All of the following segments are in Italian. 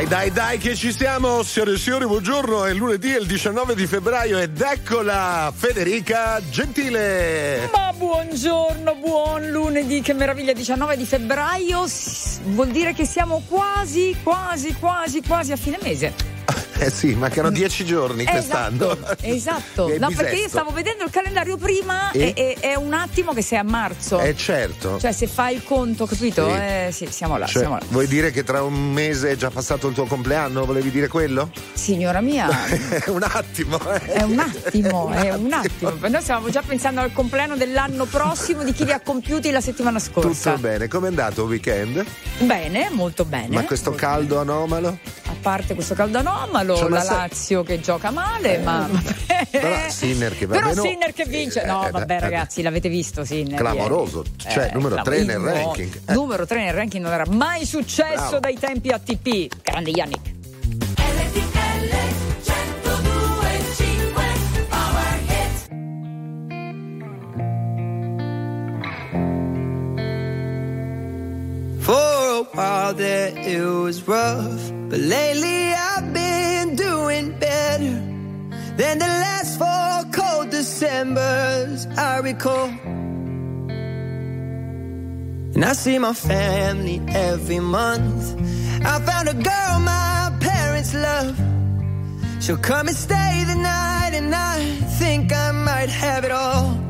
Dai, dai, dai, che ci siamo, signore e signori, buongiorno. È lunedì, il 19 di febbraio, ed eccola Federica Gentile. Ma buongiorno, buon lunedì, che meraviglia, 19 di febbraio. Vuol dire che siamo quasi, quasi, quasi, quasi a fine mese. Eh sì, mancano dieci giorni quest'anno. Esatto, esatto. no, perché io stavo vedendo il calendario prima e, e, è un attimo che sei a marzo. Eh certo. Cioè se fai il conto, capito? Sì, eh, sì siamo là, cioè, siamo là. Vuoi dire che tra un mese è già passato il tuo compleanno? Volevi dire quello? Signora mia. un attimo. Eh. È un attimo, è un attimo. Noi stavamo già pensando al compleanno dell'anno prossimo di chi li ha compiuti la settimana scorsa. Tutto bene, com'è andato il weekend? Bene, molto bene. Ma questo caldo anomalo? A parte questo caldo anomalo, C'ho la Lazio che gioca male, eh, ma però Sinner che, però Sinner che vince. No, eh, vabbè, eh, ragazzi, l'avete visto Sinner. Clamoroso, cioè eh, numero 3 nel ranking. Eh. Numero 3 nel ranking non era mai successo Bravo. dai tempi ATP. Grande Yannick. For a while there it was rough, but lately I've been doing better than the last four cold Decembers I recall. And I see my family every month. I found a girl my parents love. She'll come and stay the night, and I think I might have it all.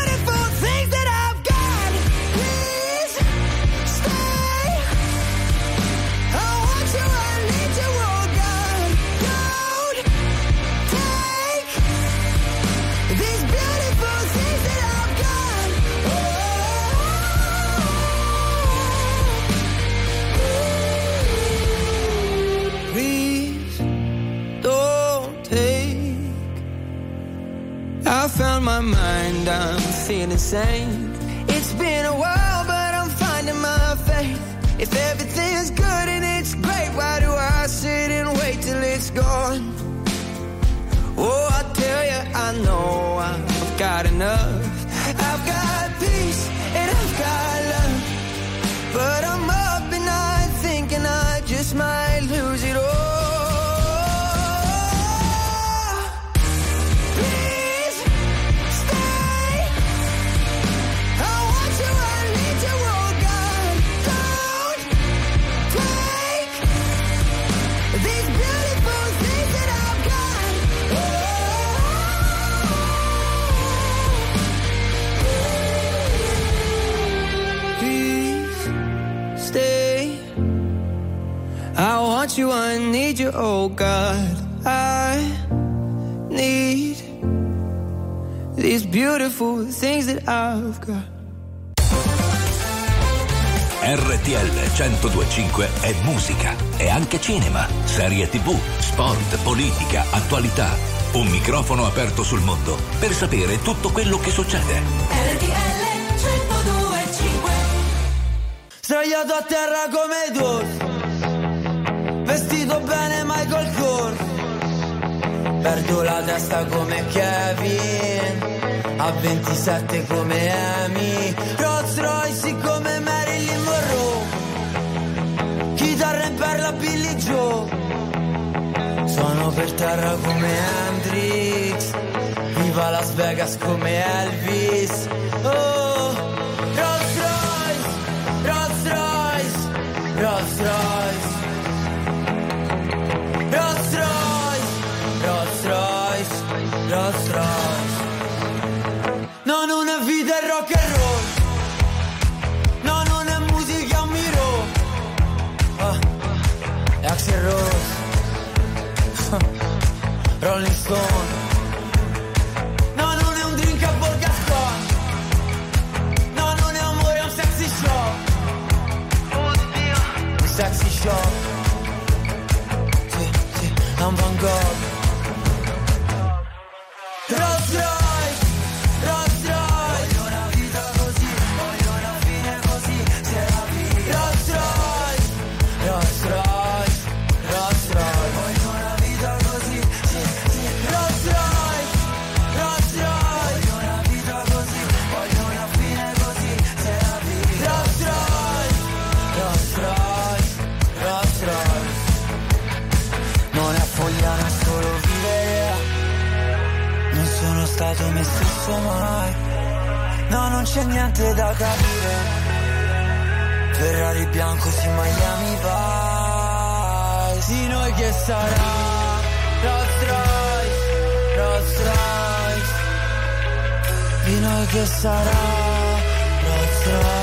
I'm feeling sane. It's been a while, but I'm finding my faith. If everything's good and it's great, why do I sit and wait till it's gone? Oh, I tell you, I know I've got enough. I need you, oh God. I need these beautiful things that I've got. RTL 1025 è musica, è anche cinema, serie tv, sport, politica, attualità. Un microfono aperto sul mondo per sapere tutto quello che succede. RTL 1025 Sdraiato a terra come Dor Vestito bene Michael Kors. Perdo la testa come Kevin A 27 come Amy. Rolls Royce come Marilyn Monroe. Chitarra in perla Billy Joe. Sono per terra come Hendrix. Viva Las Vegas come Elvis. Oh da non è vita è rock and roll. No, non è musica, ammiro. Ah, è Axel Rose. Rolling Stone. No, non è un drink a Borgascon. No, non è amore, è un sexy shop. Oddio. Un sexy shop. Sì, sì, è un Van Gogh. Da capire. Ferrari bianco su Miami Vice. Di noi che sarà Rolls Royce, Rolls Royce. Di noi che sarà Rolls Royce,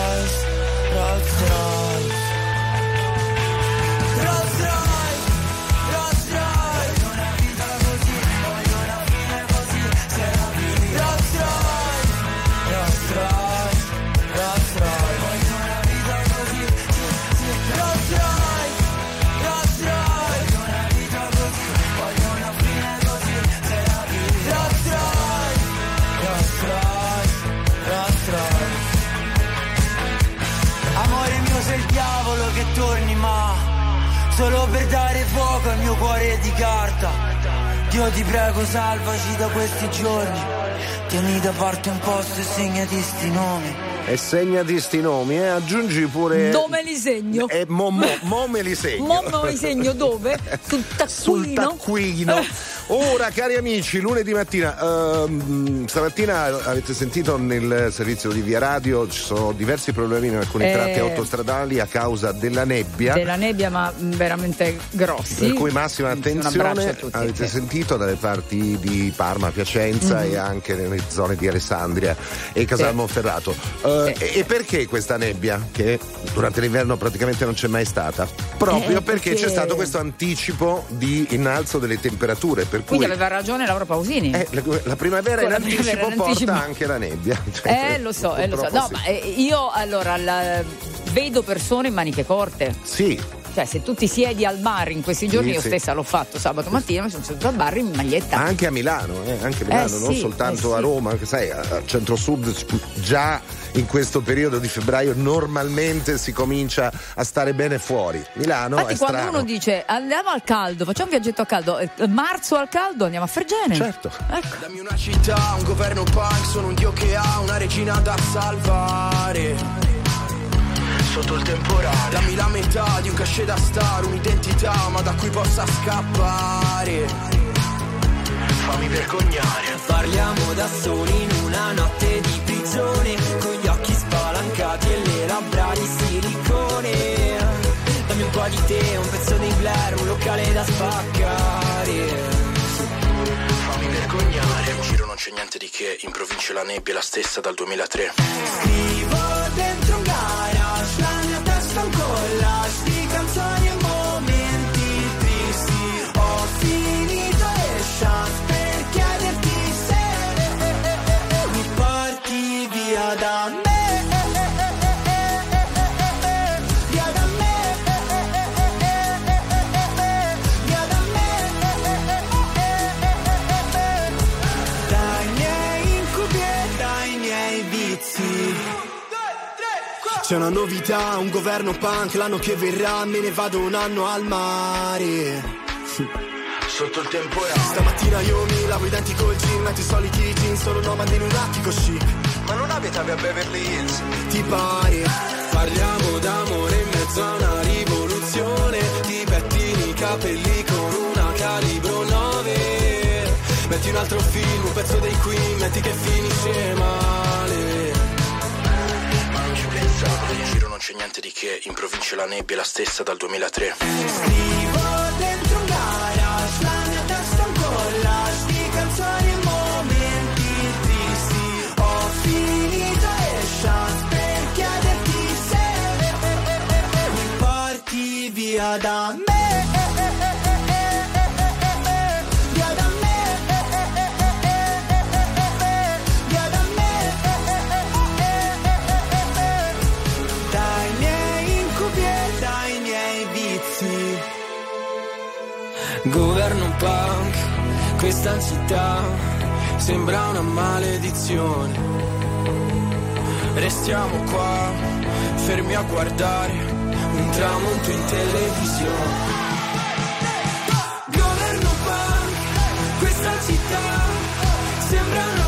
fuoco al mio cuore di carta Dio ti prego salvaci da questi giorni Tieni da parte un posto e segnati sti nomi E segnati sti nomi, eh? aggiungi pure. Dove li segno? E mo, mo, mo me li segno. Mo me li segno dove? Sul Sul taccuino? Ora, cari amici, lunedì mattina, ehm, stamattina avete sentito nel servizio di Via Radio ci sono diversi problemi in alcuni Eh. tratti autostradali a causa della nebbia. Della nebbia, ma veramente grossi. Per cui massima Un abbraccio a attenzione, tutti. avete sì. sentito dalle parti di Parma, Piacenza Mhm. e anche nelle zone di Alessandria e Casal Sì. Monferrato. Eh, Sì. E perché questa nebbia che durante l'inverno praticamente non c'è mai stata? Proprio Eh, perché, perché- c'è stato questo anticipo di innalzo delle temperature, per cui Quindi aveva ragione Laura Pausini. eh, la, la primavera in La primavera anticipo in anticipo. porta anche la nebbia. Cioè, Eh, lo so, eh, lo so. No, sì. ma eh, io allora la- vedo persone in maniche corte. Sì, Cioè, se tu ti siedi al bar in questi giorni, Sì, io sì. stessa l'ho fatto sabato mattina, mi sono seduto al bar in maglietta. anche a Milano, eh, anche a Milano, Eh non sì, soltanto eh a. Roma, anche sai, a a centro-sud già in questo periodo di febbraio normalmente si comincia a stare bene fuori. Milano Infatti, è quando strano. uno dice andiamo al caldo, facciamo un viaggetto a caldo, eh, marzo al caldo, andiamo a Fregene. Certo. Ecco. Dammi una città, un governo punk, sono un dio che ha una regina da salvare. Sotto il temporale. Dammi la metà di un cachet da star, un'identità, ma da cui possa scappare. Fammi vergognare. Parliamo da soli in una notte di prigione Con gli occhi spalancati e le labbra di silicone Dammi un po' di te, un pezzo di Blair, un locale da spaccare Fammi vergognare. In giro non c'è niente di che, in provincia la nebbia è la stessa dal 2003. Scrivo dentro un garage, la mia testa un collage C'è una novità, un governo punk, l'anno che verrà me ne vado un anno al mare. Sotto il temporale. Stamattina io mi lavo i denti col gin, metto i soliti jeans, sono nomade in un attico chic. Ma non abitavi a Beverly Hills? Ti pare? Parliamo d'amore in mezzo a una rivoluzione. Ti pettini i capelli con una calibro 9. Metti un altro film, un pezzo dei Queen, metti che finisce male. Pensavo, in giro non c'è niente di che, in provincia la nebbia è la stessa dal 2003. Scrivo dentro un garage, la mia testa un collage di canzoni e momenti tristi. Ho finito le chance per chiederti se mi porti via da me. governo punk, questa città sembra una maledizione. Restiamo qua, fermi a guardare un tramonto in televisione. Governo punk, questa città sembra una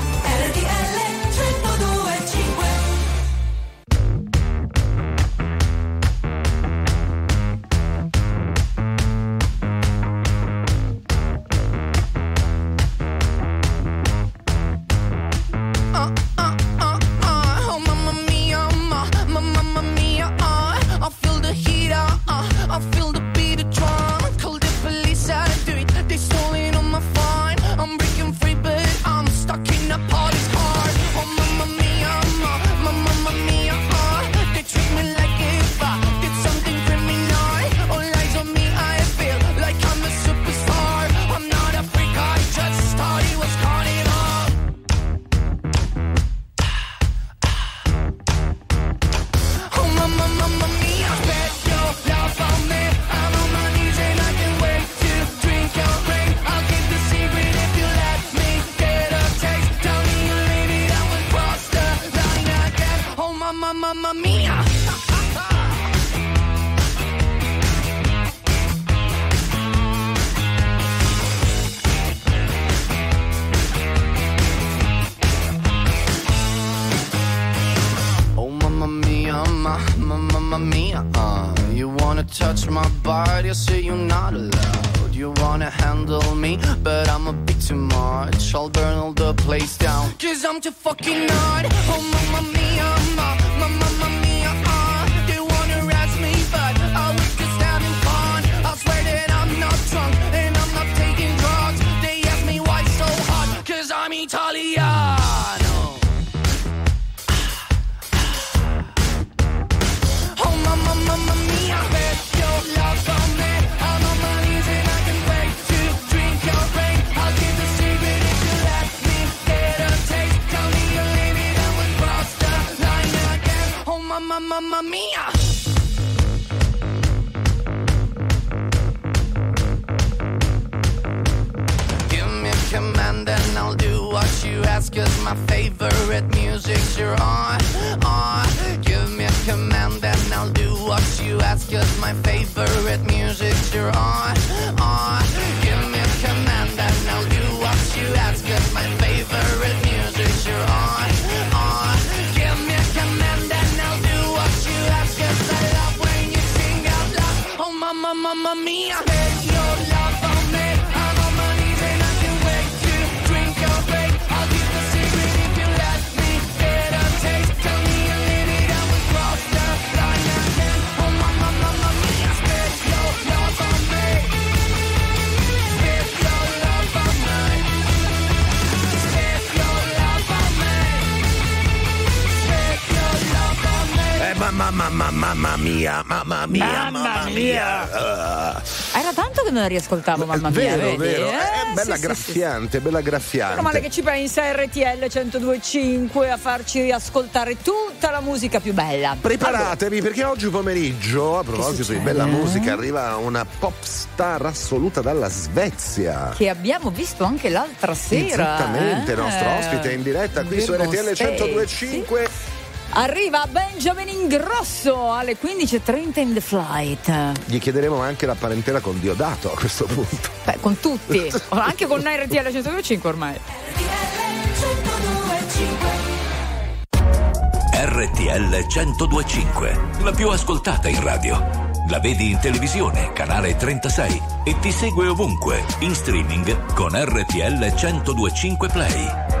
Mamma mia, mamma, mamma mia. mia. Era tanto che non la riascoltavo, mamma mia. Vero, vedi? vero. Eh, eh è bella sì, graffiante, sì. bella graffiante. Meno male che ci pensa RTL 1025 a farci riascoltare tutta la musica più bella. Preparatevi allora. perché oggi pomeriggio, a proposito di bella musica, arriva una pop star assoluta dalla Svezia. Che abbiamo visto anche l'altra sera. Esattamente, eh? nostro ospite in diretta qui Vero su RTL 1025. Sì. Arriva Benjamin Ingrosso alle 15.30 in The Flight. Gli chiederemo anche la parentela con Diodato a questo punto. Beh, con tutti, anche con RTL 125 ormai. RTL 125, la più ascoltata in radio. La vedi in televisione, canale 36 e ti segue ovunque, in streaming con RTL 125 Play.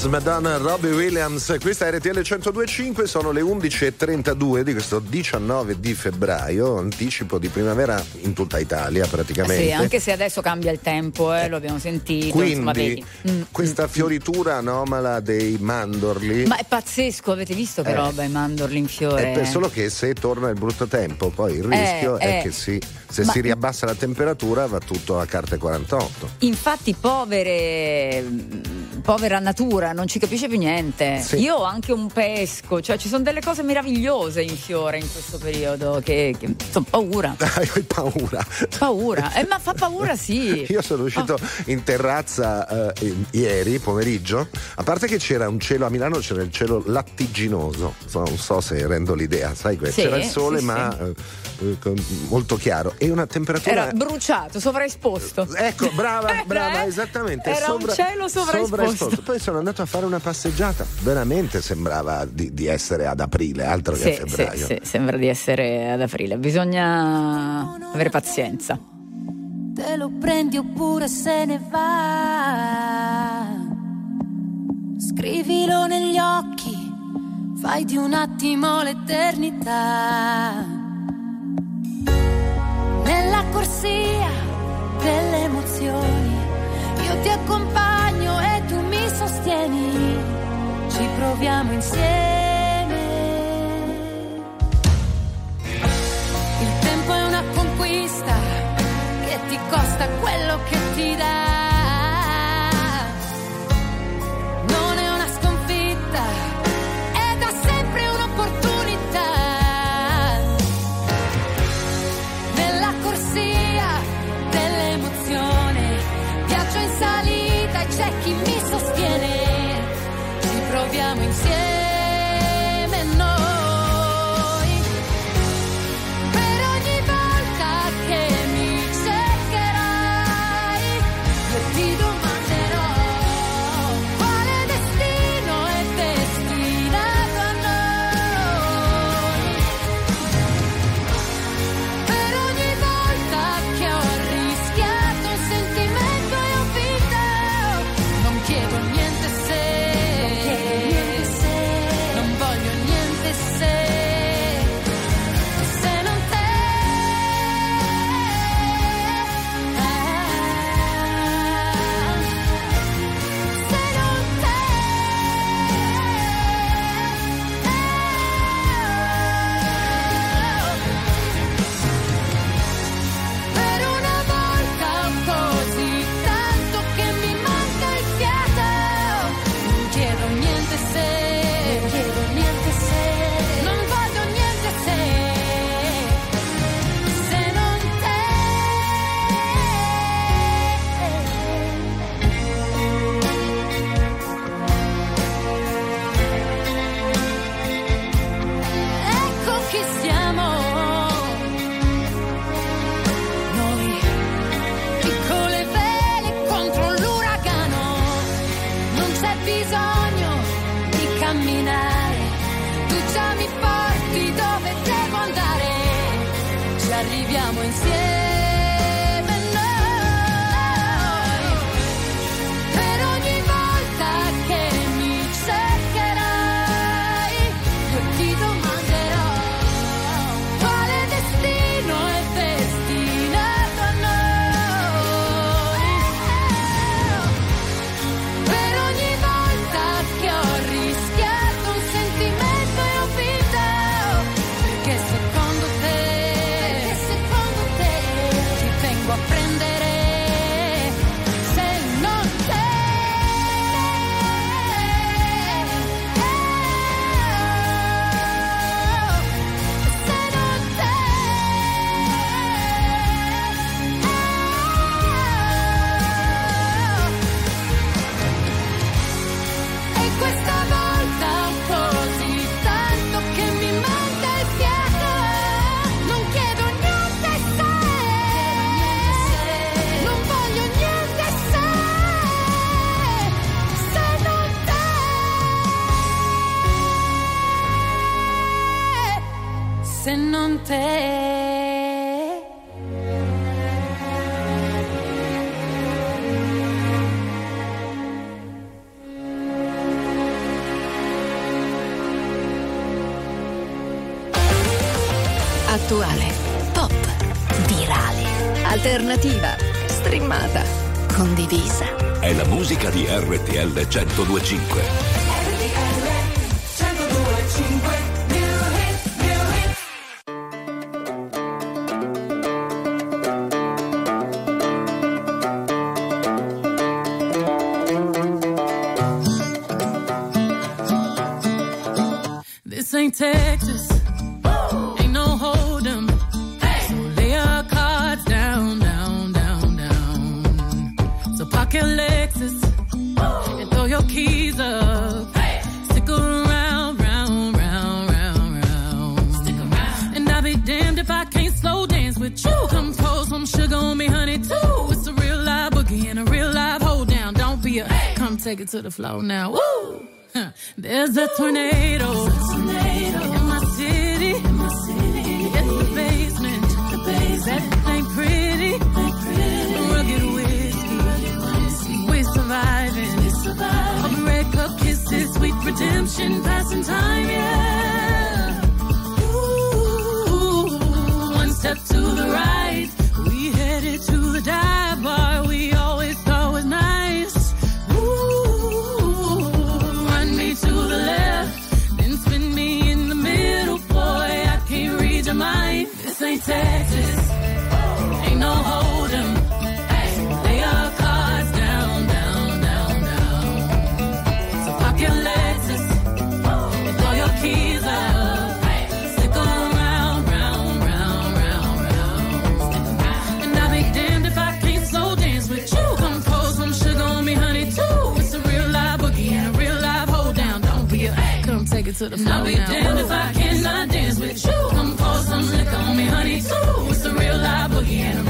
She's Madonna Robbie Williams, questa è RTL 1025, sono le 11.32 di questo 19 di febbraio, anticipo di primavera in tutta Italia praticamente. Sì, anche se adesso cambia il tempo, eh, lo abbiamo sentito. insomma, Quindi vedi. Mm. questa fioritura anomala dei mandorli. Ma è pazzesco, avete visto che Eh. roba i mandorli in fiore? È per- solo che se torna il brutto tempo, poi il rischio Eh, è eh. che si- se Ma- si riabbassa la temperatura va tutto a carte 48. Infatti, povere, povera natura, non ci capisce più niente. Sì. Io ho anche un pesco, cioè ci sono delle cose meravigliose in fiore in questo periodo che, che sono paura. Hai paura. Paura, eh, ma fa paura sì. Io sono uscito in terrazza eh, ieri pomeriggio, a parte che c'era un cielo a Milano, c'era il cielo lattiginoso, so- non so se rendo l'idea, sai, Sì, c'era il sole sì, ma eh, eh, molto chiaro e una temperatura... Era bruciato, sovraesposto. Ecco, brava, Era, brava, eh? esattamente. Era un cielo sovraesposto. Poi sono andato a fare una passeggiata. Veramente sembrava di, di essere ad aprile, altro che a Sì, sì, febbraio. sì, sembra di essere ad aprile. Bisogna avere pazienza. Te lo prendi oppure se ne va. Scrivilo negli occhi, fai di un attimo l'eternità. Nella corsia delle emozioni, io ti accompagno e tu mi sostieni. Ci proviamo insieme. Il tempo è una conquista che ti costa quello che ti dà. C'è chi mi sostiene. Ci proviamo insieme 102.5 to the flow now. Woo! There's a tornado. In my city, in the basement. Pretty. Rugged whiskey, we surviving. A red cup kisses, sweet redemption, passing time, yeah. Ooh, one step to the right, we headed to the dive. it to the floor. I'll be damned if I cannot dance with you. Come pour some liquor on me, honey, Ooh, It's a real live boogie and a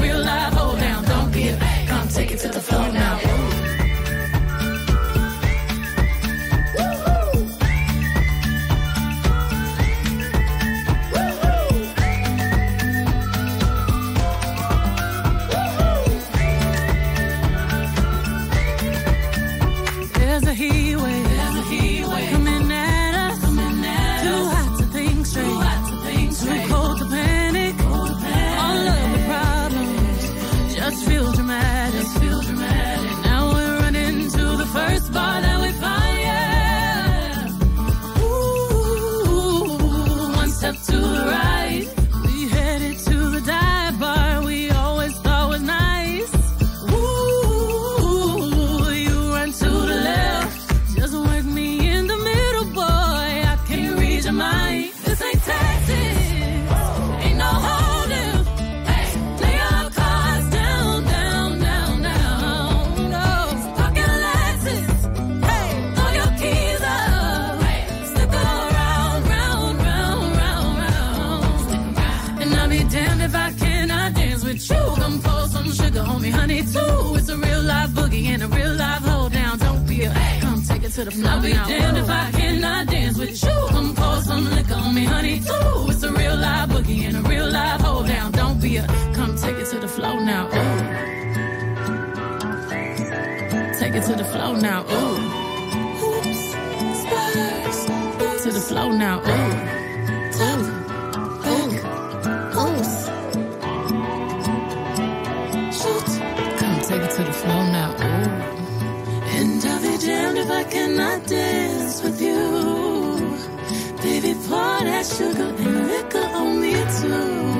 to the floor. I'll be damned if I cannot dance with you. Come pour some liquor on me, honey, too. It's a real live boogie and a real live hold down. Don't be a come take it to the floor now. Ooh. Take it to the floor now. Ooh. Oops. Spurs. To the floor now. Ooh. Ooh. Ooh. Come take it to the floor now. Ooh. If I dance with you. Baby, pour that sugar and liquor on me too.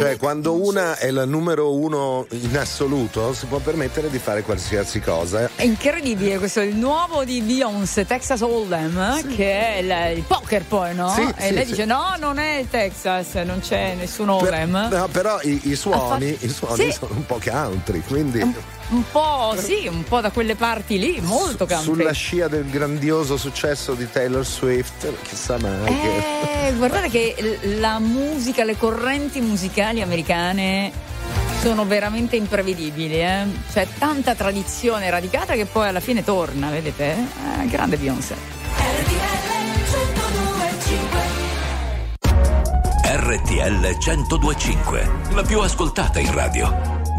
Cioè, quando una è la numero uno in assoluto, si può permettere di fare qualsiasi cosa. È incredibile questo, è il nuovo di Beyoncé, Texas Hold'em, che è il, il poker poi, no? Sì, e sì, lei sì. dice no, non è il Texas, non c'è nessun Per- Hold'em. no, però i, i suoni, i suoni Sì. sono un po' country, quindi Un po', sì, un po' da quelle parti lì, molto country. sulla scia del grandioso successo di Taylor Swift, chissà mai che... Eh, guardate che la musica, le correnti musicali americane sono veramente imprevedibili, eh? C'è tanta tradizione radicata che poi alla fine torna, vedete? Eh, grande Beyoncé. RTL 1025, la più ascoltata in radio.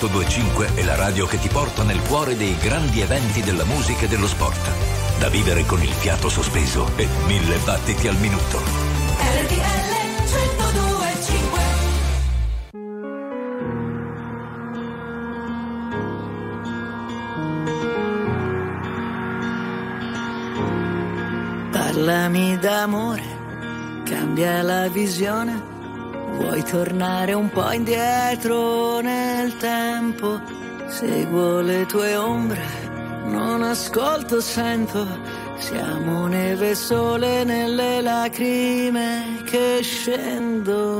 1025 è la radio che ti porta nel cuore dei grandi eventi della musica e dello sport. Da vivere con il fiato sospeso e mille battiti al minuto. RTL 1025 Parlami d'amore, cambia la visione. Vuoi tornare un po' indietro? Seguo le tue ombre, non ascolto, sento. Siamo neve e sole nelle lacrime che scendono.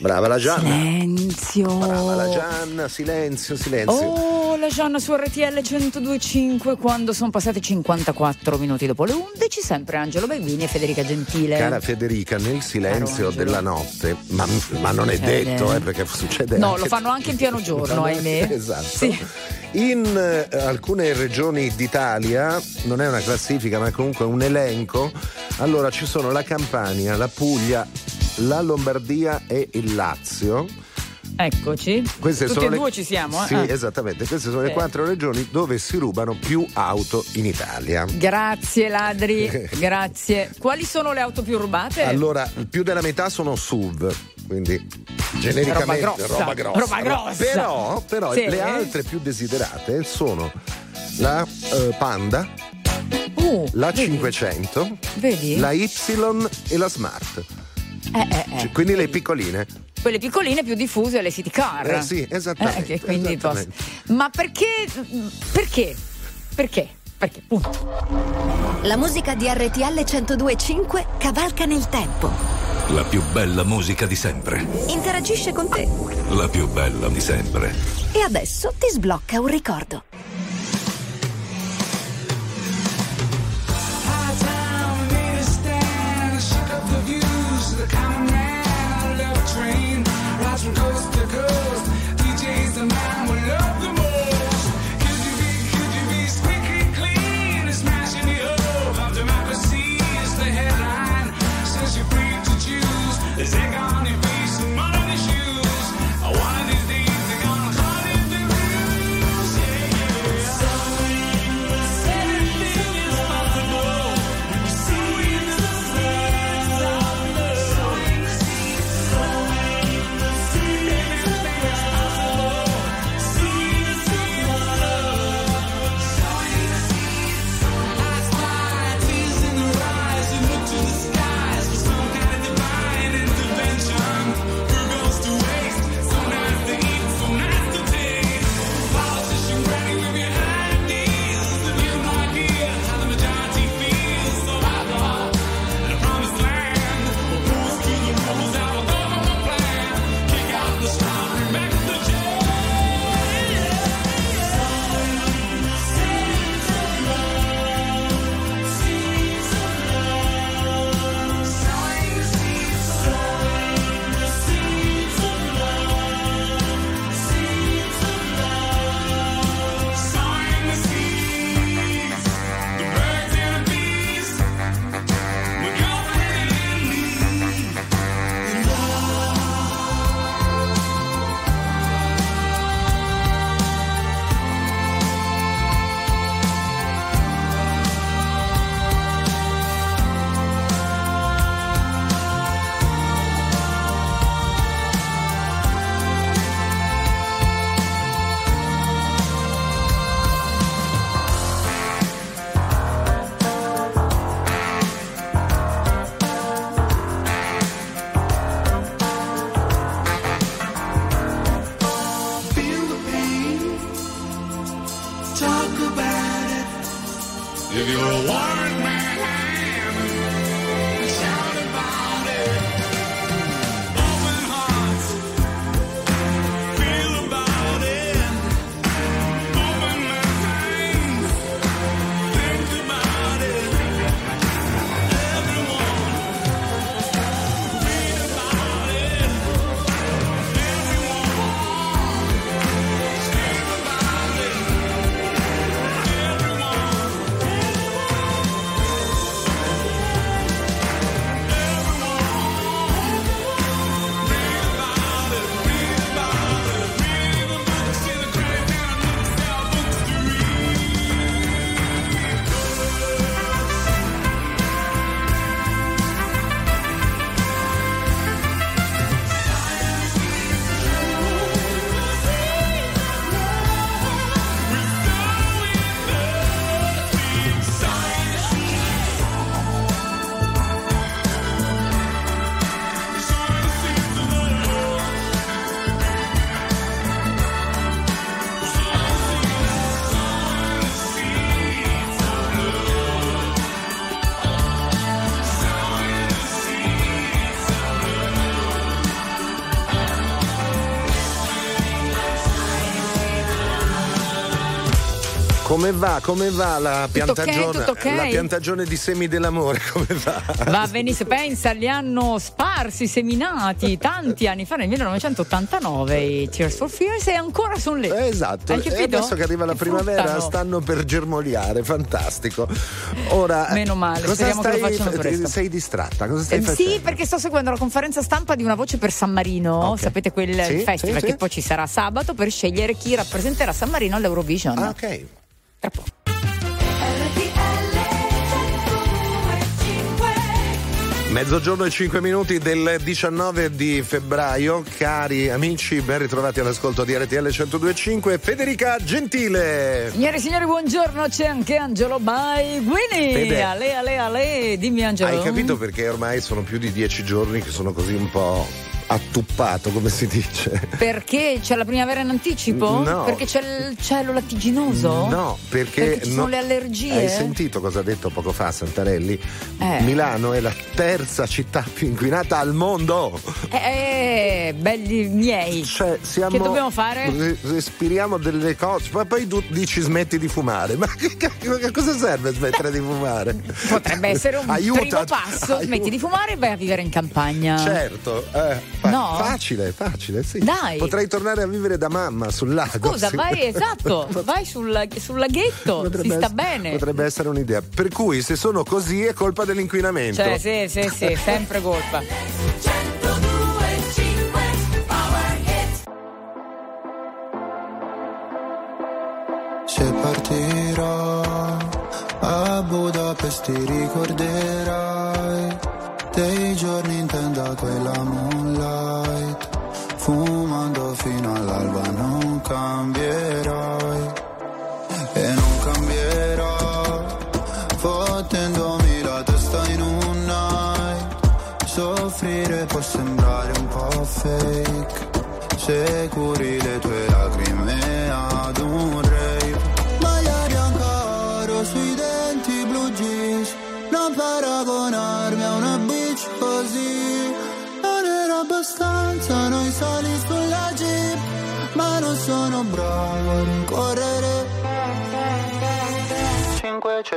Brava la Gianna. Silenzio. Brava la Gianna, silenzio, silenzio. Oh, la Gianna su RTL 1025 quando sono passati 54 minuti dopo le 11, sempre Angelo Belvini e Federica Gentile. Cara Federica, nel silenzio della notte, ma, ma non è Succede. detto, eh, perché succede No, anche- lo fanno anche in piano giorno, ahimè. Esatto. Sì. In eh, alcune regioni d'Italia, non è una classifica, ma comunque un elenco. Allora ci sono la Campania, la Puglia, la Lombardia e il Lazio. Eccoci. Queste Tutti e le- due ci siamo, eh? Sì, Ah. esattamente. Queste sono le Sì. quattro regioni dove si rubano più auto in Italia. Grazie ladri, grazie. Quali sono le auto più rubate? Allora, più della metà sono SUV, quindi genericamente Roba grossa, roba grossa. roba grossa. Però, però Sì. le altre più desiderate sono la eh, Panda, Uh, la vedi? 500, Vedi? la Y e la Smart. Eh, eh, eh. Quindi le piccoline. Quelle piccoline più diffuse, le city car. Eh sì, esattamente, Eh, esattamente. posso- Ma perché? Perché? Perché? Perché? Punto. La musica di RTL 1025 cavalca nel tempo. La più bella musica di sempre. Interagisce con te. La più bella di sempre. E adesso ti sblocca un ricordo. Come va? Come va la Tutto ok, piantagione? tutto ok? La piantagione di semi dell'amore, come va? Va benissimo, pensa, li hanno sparsi, seminati tanti anni fa, nel 1989, i Tears for Fears e ancora sono lì. Esatto, Hai e capito? adesso che arriva la primavera fruttano. stanno per germogliare, fantastico. Ora, Meno male, cosa speriamo che lo stai- facciano presto. Sei distratta? Cosa stai Eh, facendo? sì, perché sto seguendo la conferenza stampa di una voce per San Marino, Ok. sapete quel Sì, festival sì, che sì. poi ci sarà sabato per scegliere chi rappresenterà San Marino all'Eurovision. Ah, ok. Mezzogiorno e 5 minuti del 19 di febbraio, cari amici, ben ritrovati all'ascolto di RTL 102.5 Federica Gentile. Signore e signori, buongiorno, c'è anche Angelo Baiguini. Fede. Ale, ale, ale, dimmi Angelo. Hai capito perché ormai sono più di dieci giorni che sono così un po' attuppato, come si dice? Perché c'è la primavera in anticipo? No. Perché c'è il cielo lattiginoso? No, perché, Perché ci sono no- le allergie? Hai sentito cosa ha detto poco fa Santarelli? Eh. Milano è la terza città più inquinata al mondo. Eh, belli miei. Cioè, siamo- Che dobbiamo fare? Re- respiriamo delle cose, ma poi tu dici smetti di fumare. Ma che, cacchio- che cosa serve smettere di fumare? Potrebbe essere un Aiuta- primo passo. aiuta- Smetti di fumare e vai a vivere in campagna. Certo, eh, fa- No? facile, facile, sì. Dai. Potrei tornare a vivere da mamma sul lago. Scusa, sì. vai, esatto, vai sul, sul laghetto, Potrebbe si sta ess- bene. Potrebbe essere un'idea. Per cui se sono così è colpa dell'inquinamento. Cioè, sì, sì, sì, sempre colpa. Se partirò a Budapest ti ricorderai dei giorni e fumando fino all'alba non cambierai e non cambierò fottendomi la testa in un night soffrire può sembrare un po' fake. Se curi le tue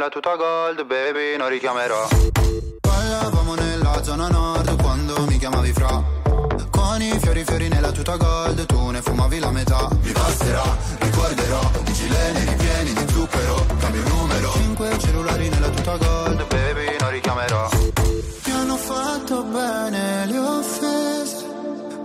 Nella tuta gold, baby, non richiamerò. Ballavamo nella zona nord quando mi chiamavi fra. Con i fiori fiori nella tuta gold, tu ne fumavi la metà. Mi basterà, ricorderò, di gilene ripieni di zucchero, cambio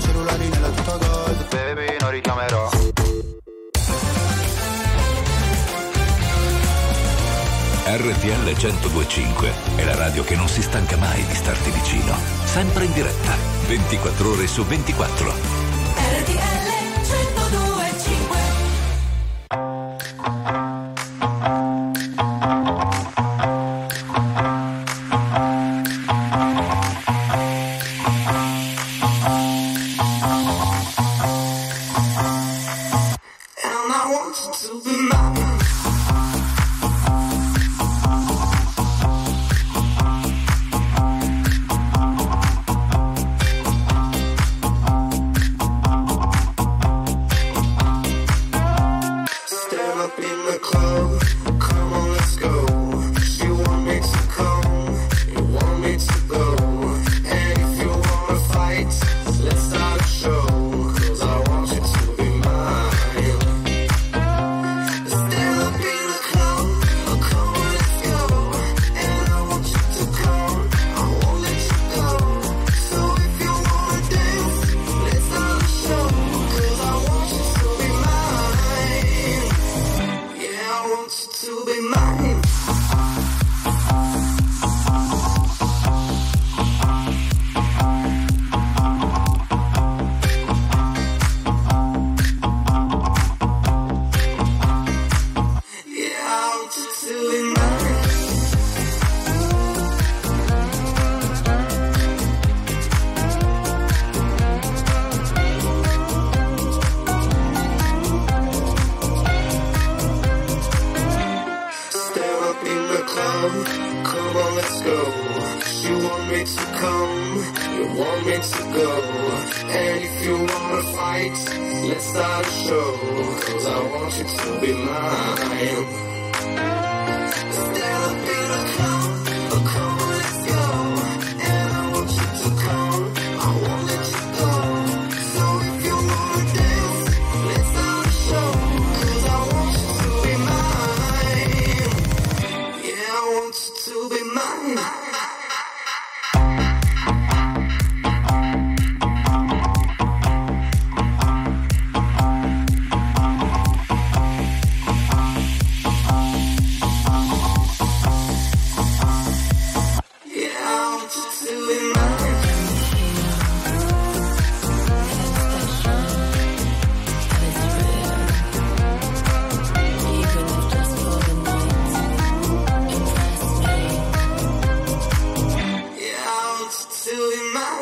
cellulari nella tuta gold, baby, non richiamerò. RTL 1025 è la radio che non si stanca mai di starti vicino. Sempre in diretta, 24 ore su 24.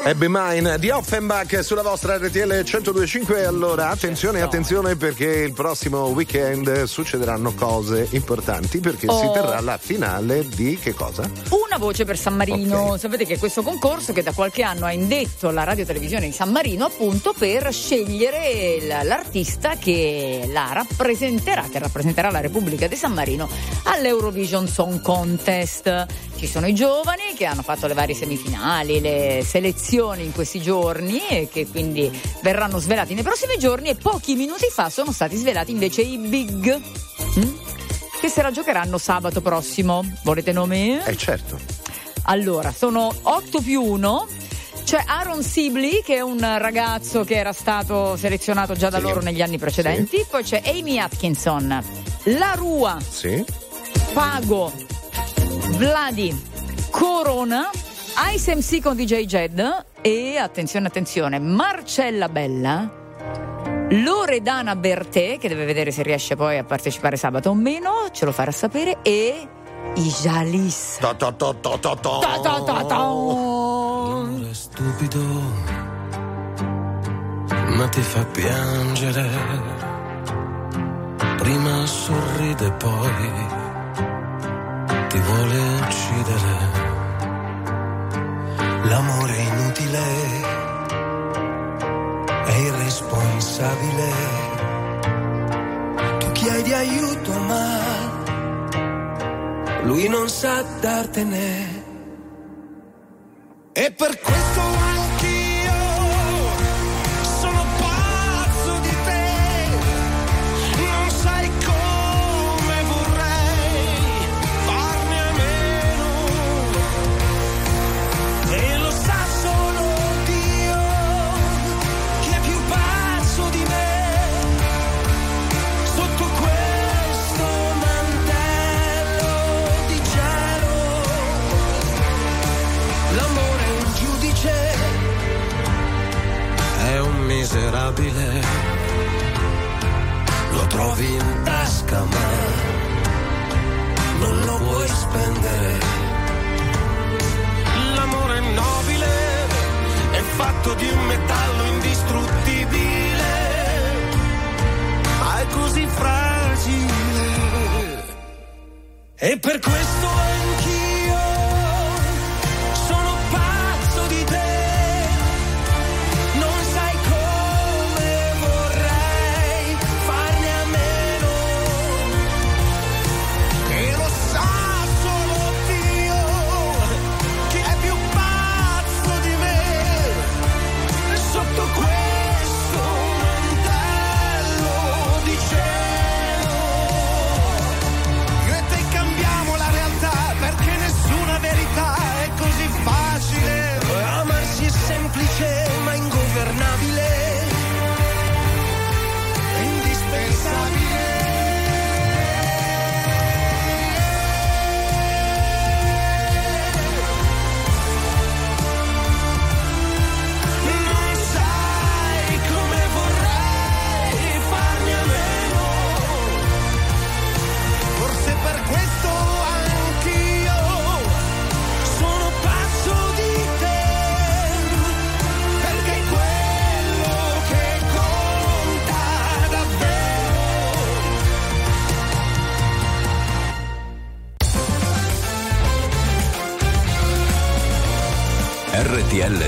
Ebbe Mine di Offenbach sulla vostra RTL 1025. Allora, attenzione, attenzione perché il prossimo weekend succederanno cose importanti perché si Oh. terrà la finale di che cosa? Una voce per San Marino. Sapete che questo concorso che da qualche anno ha indetto la radio televisione di San Marino appunto per scegliere l'artista che la rappresenterà, che rappresenterà la Repubblica di San Marino all'Eurovision Song Contest. Ci sono i giovani che hanno fatto le varie semifinali, le selezioni in questi giorni e che quindi verranno svelati nei prossimi giorni e pochi minuti fa sono stati svelati invece i big. mm? Che se la giocheranno sabato prossimo. Volete nomi? Eh certo. Allora, sono 8 più 1. C'è Aaron Sibley, che è un ragazzo che era stato selezionato già da Sì. loro negli anni precedenti. Poi c'è Amy Atkinson, La Rua, Sì. Pago, Vladi, Corona, Ice MC con DJ Jed e, attenzione, attenzione, Marcella Bella. Loredana Bertè, che deve vedere se riesce poi a partecipare sabato o meno, ce lo farà sapere, e Ijalis. Ta ta ta ta ta ta ta ta ta ta L'amore stupido, ma ti fa piangere. Prima sorride poi ti vuole uccidere. L'amore inutile è irresponsabile. Tu chiedi aiuto ma lui non sa dartene. E per questo... insopportabile. Lo trovi in tasca ma non lo vuoi spendere. L'amore nobile è fatto di un metallo indistruttibile. Ma è così fragile. E per questo anch'io.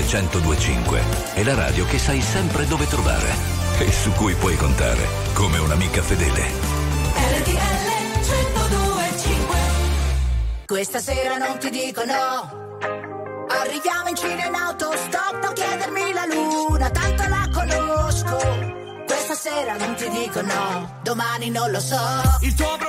1025 è la radio che sai sempre dove trovare e su cui puoi contare come un'amica fedele. RTL 1025 Questa sera non ti dico no. Arriviamo in Cina in autostop, non chiedermi la luna, tanto la conosco. Questa sera non ti dico no, domani non lo so. Il tuo bro-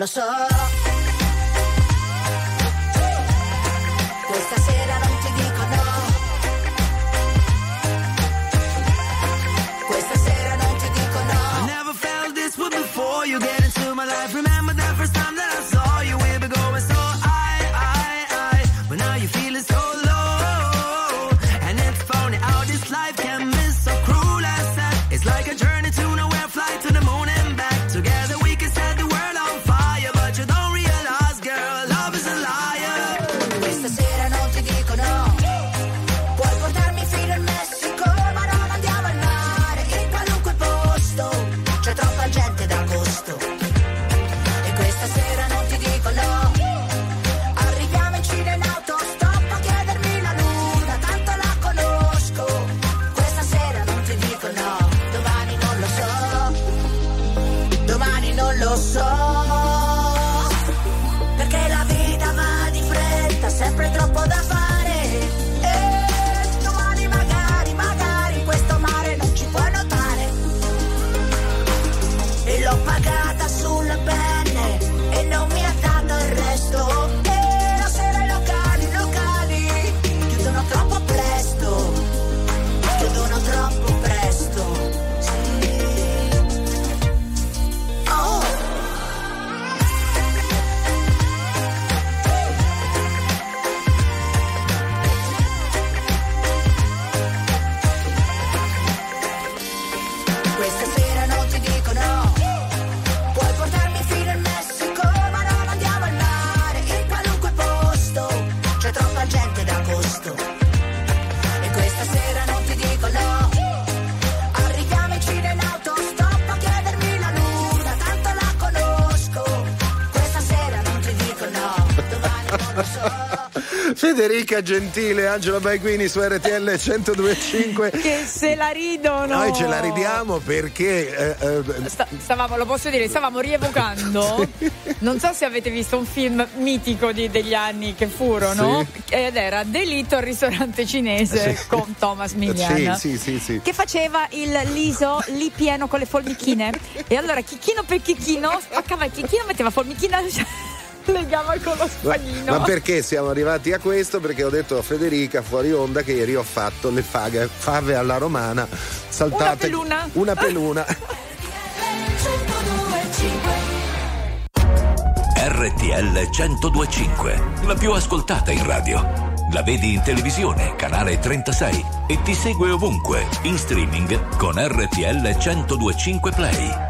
los ojos. Federica Gentile, Angelo Baiguini su RTL 1025. Che se la ridono. Noi ce la ridiamo perché eh, eh, Sta- stavamo, lo posso dire, stavamo rievocando. Non so se avete visto un film mitico di- degli anni che furono. Ed era Delitto al ristorante cinese Sì. con Thomas sì, sì, sì, sì. Che faceva il liso lì pieno con le formichine. E allora chicchino per chicchino spaccava il chicchino, metteva formichina, legava con lo spagnino. Ma perché siamo arrivati a questo? Perché ho detto a Federica fuori onda che ieri ho fatto le faghe- fave alla romana saltate. Una peluna. Una peluna. RTL 1025, la più ascoltata in radio. La vedi in televisione, canale 36 e ti segue ovunque, in streaming con RTL 1025 Play.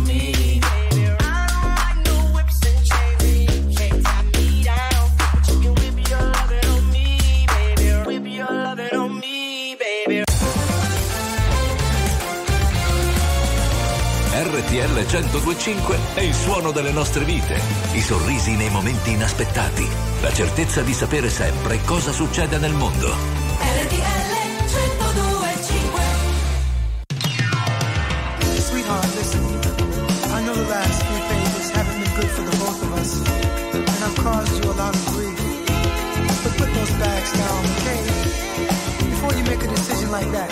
RTL 1025 è il suono delle nostre vite, i sorrisi nei momenti inaspettati, la certezza di sapere sempre cosa succede nel mondo. Sweetheart, listen. I know the last few pages haven't been good for the both of us, and I've caused you a lot of grief. But put those bags down, okay? Before you make a decision like that,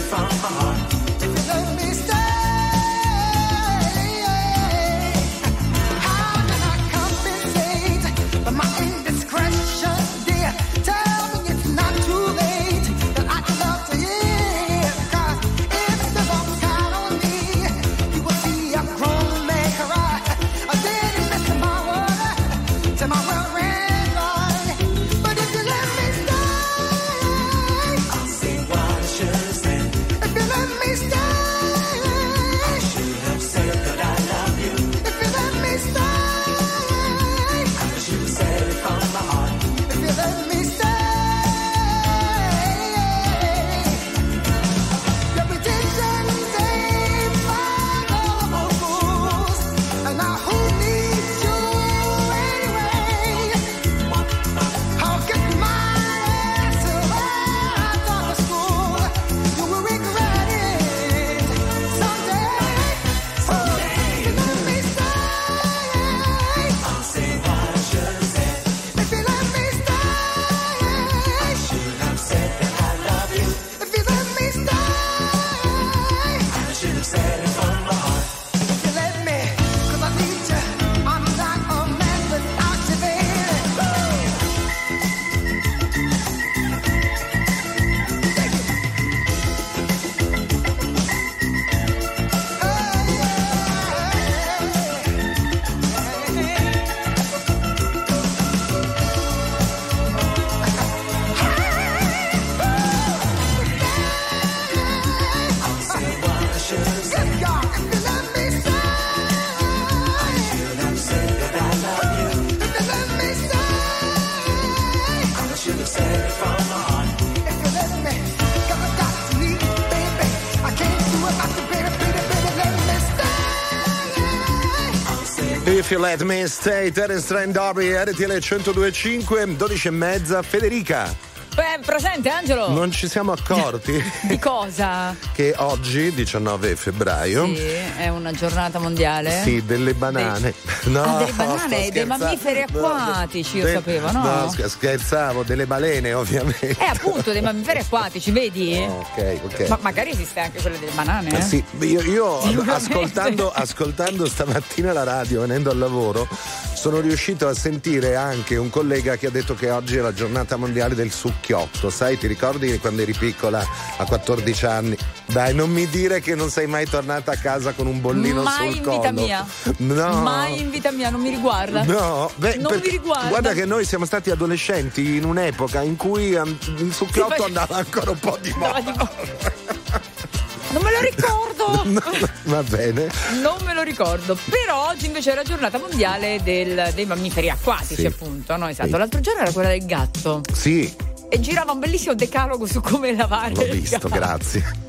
from my heart. If you love me. If You Let Me Stay, Terence Trent D'Arby, RTL 1025, 12 e mezza, Federica. Beh, presente Angelo. Non ci siamo accorti Di cosa? che oggi, 19 febbraio, Sì, è una giornata mondiale. sì, delle banane. No, Ah, delle banane, dei mammiferi acquatici, io De- sapevo, no? No, sch- scherzavo, delle balene ovviamente. Eh, appunto, dei mammiferi acquatici, vedi? Ok, ok. Ma magari esiste anche quelle delle banane, eh? Eh sì, io, io ascoltando, ascoltando stamattina la radio, venendo al lavoro, sono riuscito a sentire anche un collega che ha detto che oggi è la giornata mondiale del succhiotto. Sai, ti ricordi quando eri piccola a 14 anni? Dai, non mi dire che non sei mai tornata a casa con un bollino Mai sul in collo. vita mia. No. Mai in vita mia, non mi riguarda. No, beh, non mi riguarda. Guarda che noi siamo stati adolescenti in un'epoca in cui um, il succhiotto Sì, andava ancora un po' di moda. Non me lo ricordo. Va bene. Non me lo ricordo, però oggi invece è la giornata mondiale del- dei mammiferi acquatici, Sì. appunto. No? Esatto. Sì. L'altro giorno era quella del gatto Sì, e girava un bellissimo decalogo su come lavare. l'ho visto, gatto. grazie.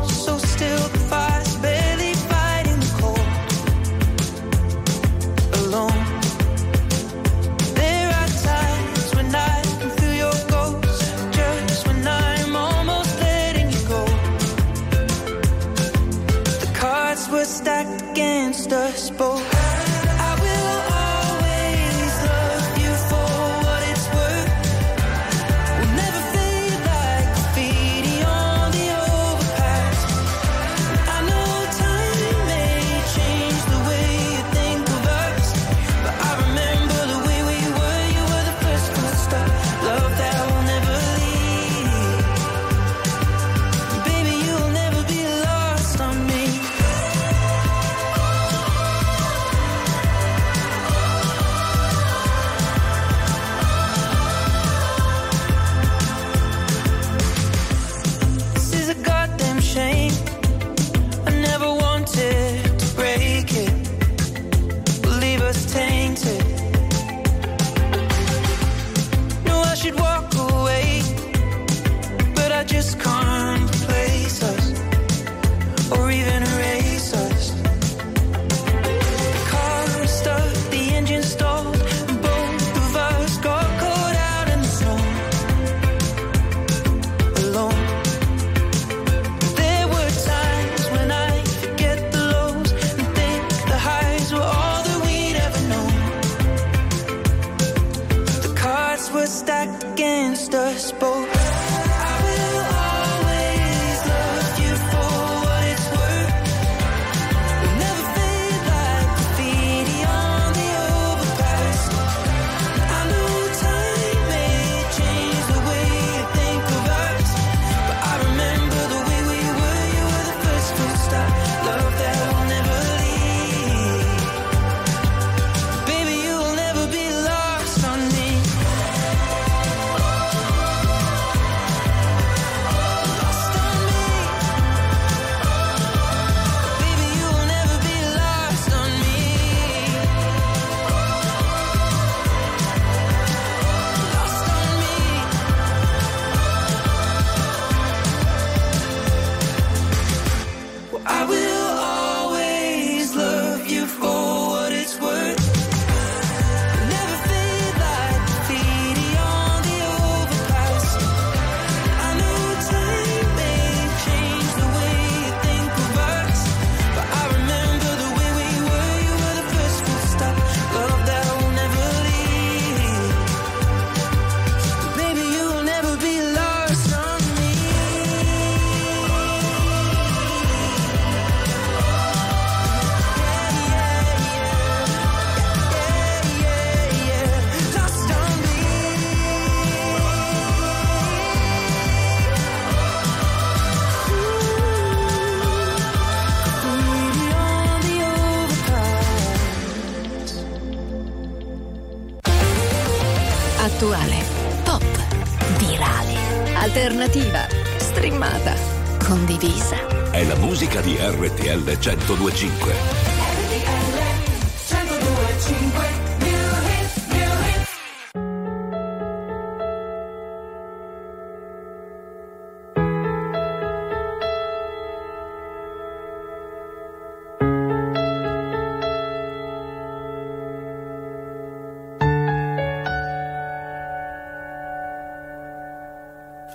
1025.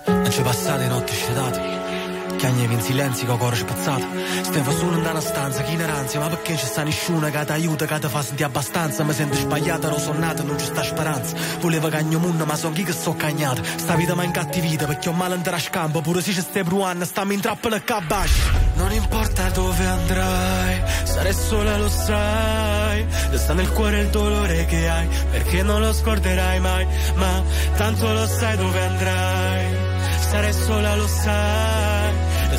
Non ci passate notti scetate Chiagnevi in silenzio con cuore spezzato Stanza, chi neranzia Ma perché c'è sta nessuno che ti aiuta, che ti fa sentire abbastanza? Mi sento sbagliata, ero sonnata, non ci sta speranza. Volevo cagno munno, ma son chi che sto cagnata Sta vita mi incattivita, perché ho male andare a scampo. Pure se ci stai bruando, stammi in trappola e cabasci Non importa dove andrai, sarai sola lo sai. Sta nel cuore il dolore che hai, perché non lo scorderai mai. Ma tanto lo sai dove andrai. Stare sola lo sai,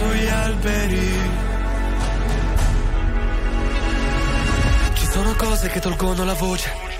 sugli alberi. Ci sono cose che tolgono la voce.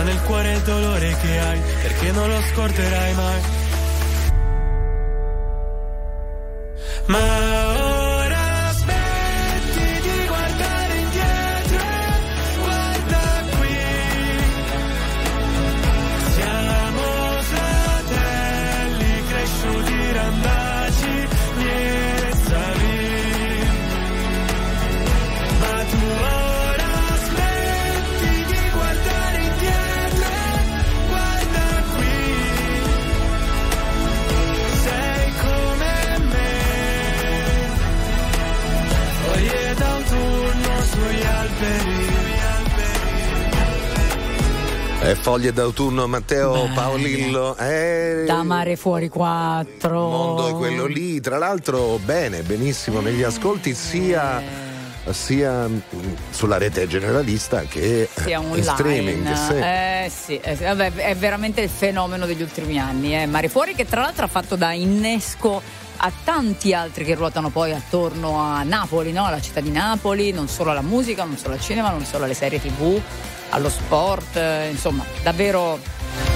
Resta nel cuore il dolore che hai, perché non lo scorderai mai. Ma E foglie d'autunno, Matteo Paolillo. Eh, Da mare fuori quattro. il mondo è quello lì. Tra l'altro, bene, benissimo negli ascolti, sia, sia mm, sulla rete generalista che sia in online. streaming. sì. Eh sì, eh. Vabbè, è veramente il fenomeno degli ultimi anni. Eh. Mare Fuori che tra l'altro ha fatto da innesco a tanti altri che ruotano poi attorno a Napoli, no? alla città di Napoli, non solo alla musica, non solo al cinema, non solo alle serie tv, allo sport, eh, insomma, davvero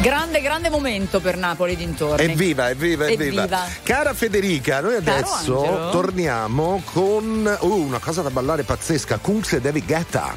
grande, grande momento per Napoli dintorni. Evviva, evviva, evviva. Evviva. Cara Federica, noi adesso torniamo con uh, una cosa da ballare pazzesca, Kungs e David Guetta.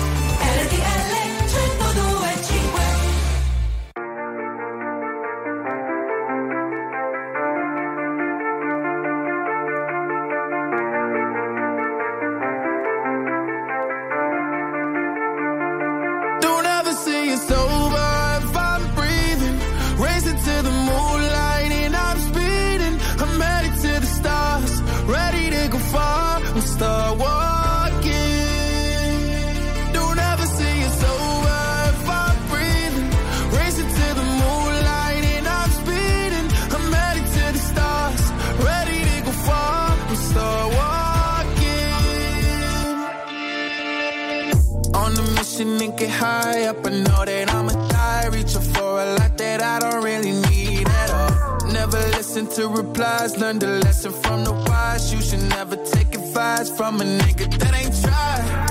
To replies. Learn the lesson from the wise. You should never take advice from a nigga that ain't tried.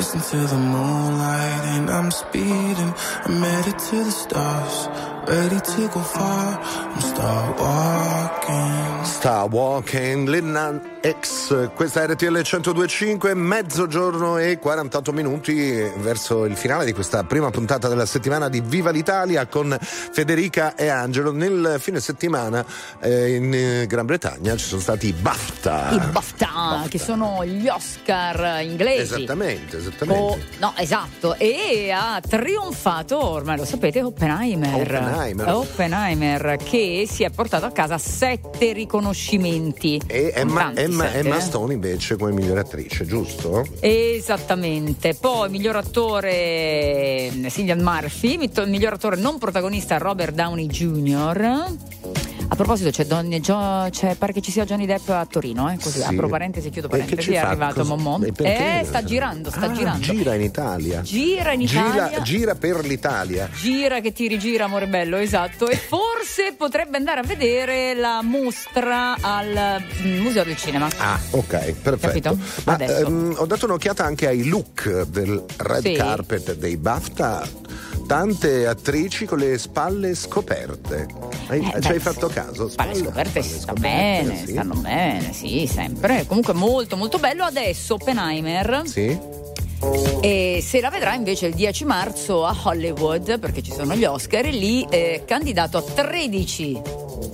Racing to the moonlight and I'm speeding. I'm headed to the stars, ready to go far. I'm start walking. Sta Walking, Linnan X, questa è RTL 1025, mezzogiorno e 48 minuti verso il finale di questa prima puntata della settimana di Viva l'Italia con Federica e Angelo. Nel fine settimana eh, in eh, Gran Bretagna ci sono stati i BAFTA. I BAFTA, che sono gli Oscar inglesi. Esattamente, esattamente. Oh, no, esatto. E ha trionfato, ormai lo sapete, Oppenheimer. Oppenheimer. Oppenheimer, che si è portato a casa sette riconoscimenti. E Emma, Emma- sette, Emma eh. Stone invece come migliore attrice, giusto? Esattamente. Poi miglior attore Cillian Murphy, miglior attore non protagonista Robert Downey Jr. A proposito, c'è, Don- Gio- c'è pare che ci sia Johnny Depp a Torino, eh? così Sì. apro parentesi chiudo parentesi, è arrivato perché? Eh, sta girando, sta Ah, girando. Gira in Italia. Gira in Gira- Italia. gira per l'Italia. Gira che ti rigira, amore bello, esatto. E forse potrebbe andare a vedere la mostra al mm, Museo del Cinema. Ah, ok, perfetto. Capito? Ma ehm, ho dato un'occhiata anche ai look del red Sì. carpet dei BAFTA. Tante attrici con le spalle scoperte. Hai, Eh, ci beh, hai fatto caso? Spalle scoperte si sta bene, sì. stanno bene, sì, sempre. Comunque molto molto bello. Adesso Oppenheimer. Sì. E se la vedrà invece il 10 marzo a Hollywood, perché ci sono gli Oscar, e lì è candidato a 13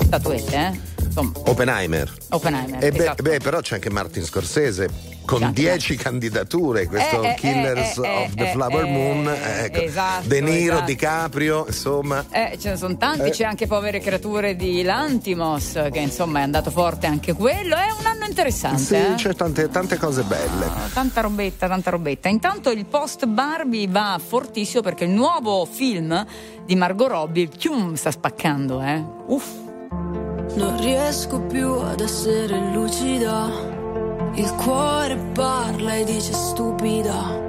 statuette, eh? Insomma, Oppenheimer. Oppenheimer. E beh, esatto. beh, però c'è anche Martin Scorsese con Tanti, 10 candidature, questo Eh, eh, Killers eh, eh, of the eh, Flower eh, Moon, eh, ecco. esatto, De Niro, esatto. DiCaprio, insomma. Eh, ce ne sono tanti, Eh. c'è anche Povere Creature di Lantimos, che insomma è andato forte anche quello. È un anno interessante. Sì, eh? c'è tante, tante cose belle. Tanta robetta, tanta robetta. Intanto il post Barbie va fortissimo perché il nuovo film di Margot Robbie chium, sta spaccando, eh. Uff. Non riesco più ad essere lucida. Il cuore parla e dice stupida.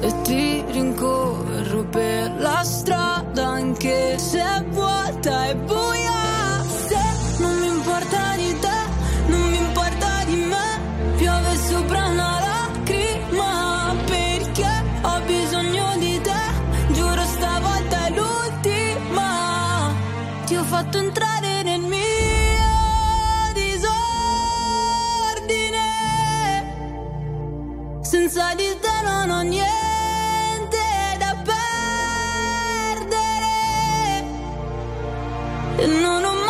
E ti rincorro per la strada anche se è vuota e buia. Se non mi importa di te, non mi importa di me. Piove sopra una lacrima perché ho bisogno di te. Giuro stavolta è l'ultima. Ti ho fatto entrare Senza di te non ho niente da perdere. E non ho mai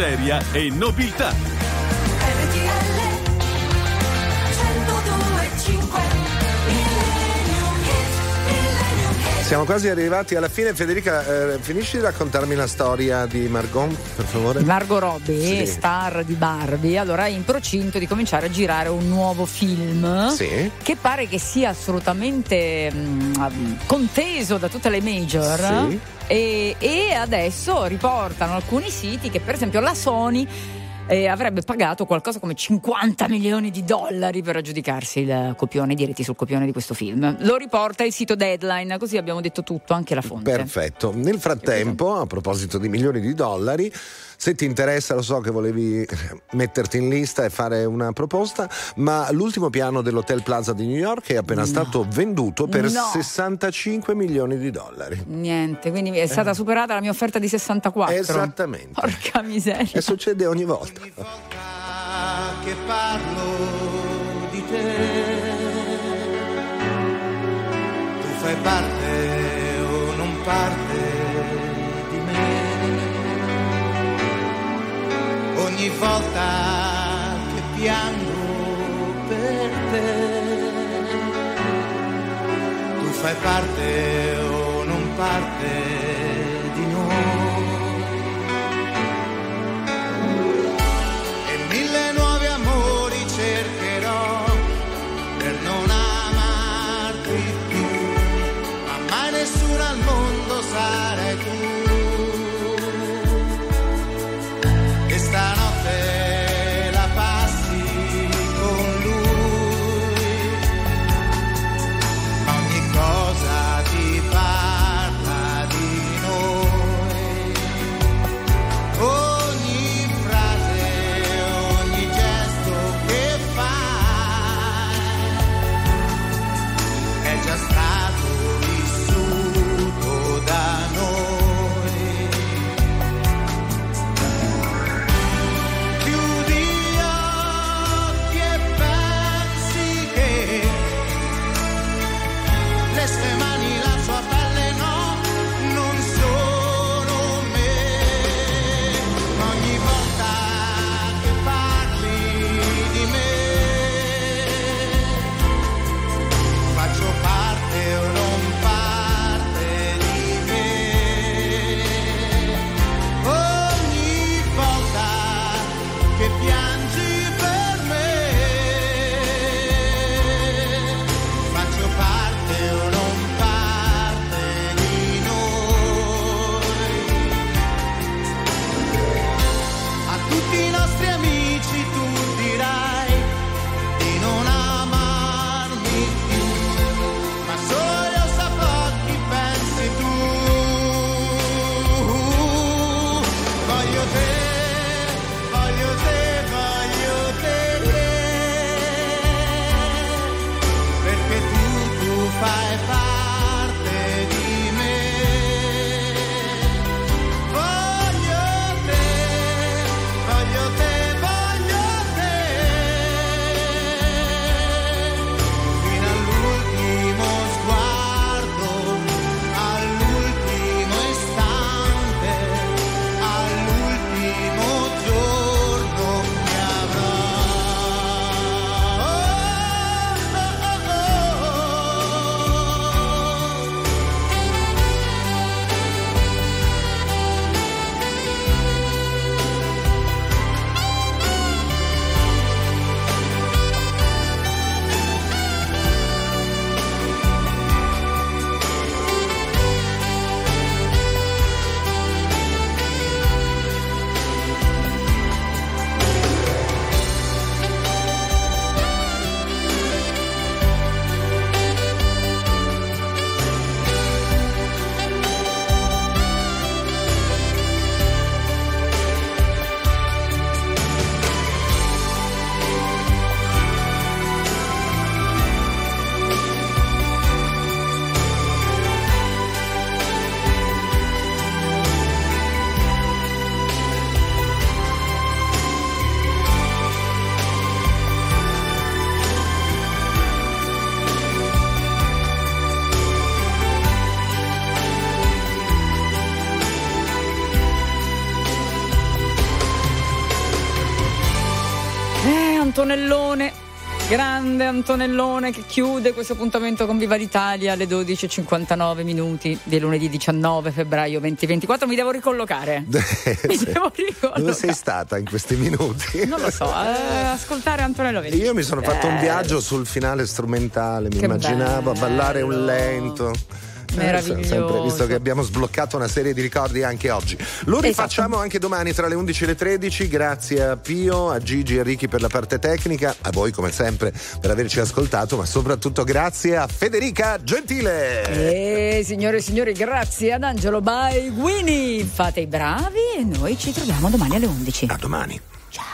miseria e nobiltà. Siamo quasi arrivati alla fine. Federica, eh, finisci di raccontarmi la storia di Margot, per favore? Margot Robbie, Sì. star di Barbie, allora è in procinto di cominciare a girare un nuovo film Sì. che pare che sia assolutamente mm, conteso da tutte le major Sì. e, e adesso riportano alcuni siti che per esempio la Sony e avrebbe pagato qualcosa come 50 milioni di dollari per aggiudicarsi il copione, i diritti sul copione di questo film. Lo riporta il sito Deadline, così abbiamo detto tutto, anche la fonte. Perfetto. Nel frattempo, a proposito di milioni di dollari, se ti interessa, lo so che volevi metterti in lista e fare una proposta, ma l'ultimo piano dell'Hotel Plaza di New York è appena No. stato venduto per No. 65 milioni di dollari. Niente, quindi è stata superata la mia offerta di 64. Esattamente. Porca miseria. E succede ogni volta. che parlo di te. Tu fai parte o non parte Ogni volta che piango per te. Tu fai parte o non parte Antonellone, grande Antonellone che chiude questo appuntamento con Viva l'Italia alle 12.59 minuti di lunedì 19 febbraio 2024. Mi devo ricollocare. Mi devo ricollocare. Dove sei stata in questi minuti? Non lo so, eh, ascoltare Antonello Venditti. Io mi sono fatto un Eh, viaggio sul finale strumentale, mi Che immaginavo a bello. ballare un lento. Meraviglioso. Sempre, visto che abbiamo sbloccato una serie di ricordi anche oggi. Lo Esatto. rifacciamo anche domani tra le 11 e le 13. Grazie a Pio, a Gigi e Ricky per la parte tecnica, a voi come sempre per averci ascoltato, ma soprattutto grazie a Federica Gentile. E signore e signori, grazie ad Angelo Winnie. Fate i bravi e noi ci troviamo domani alle 11. A domani.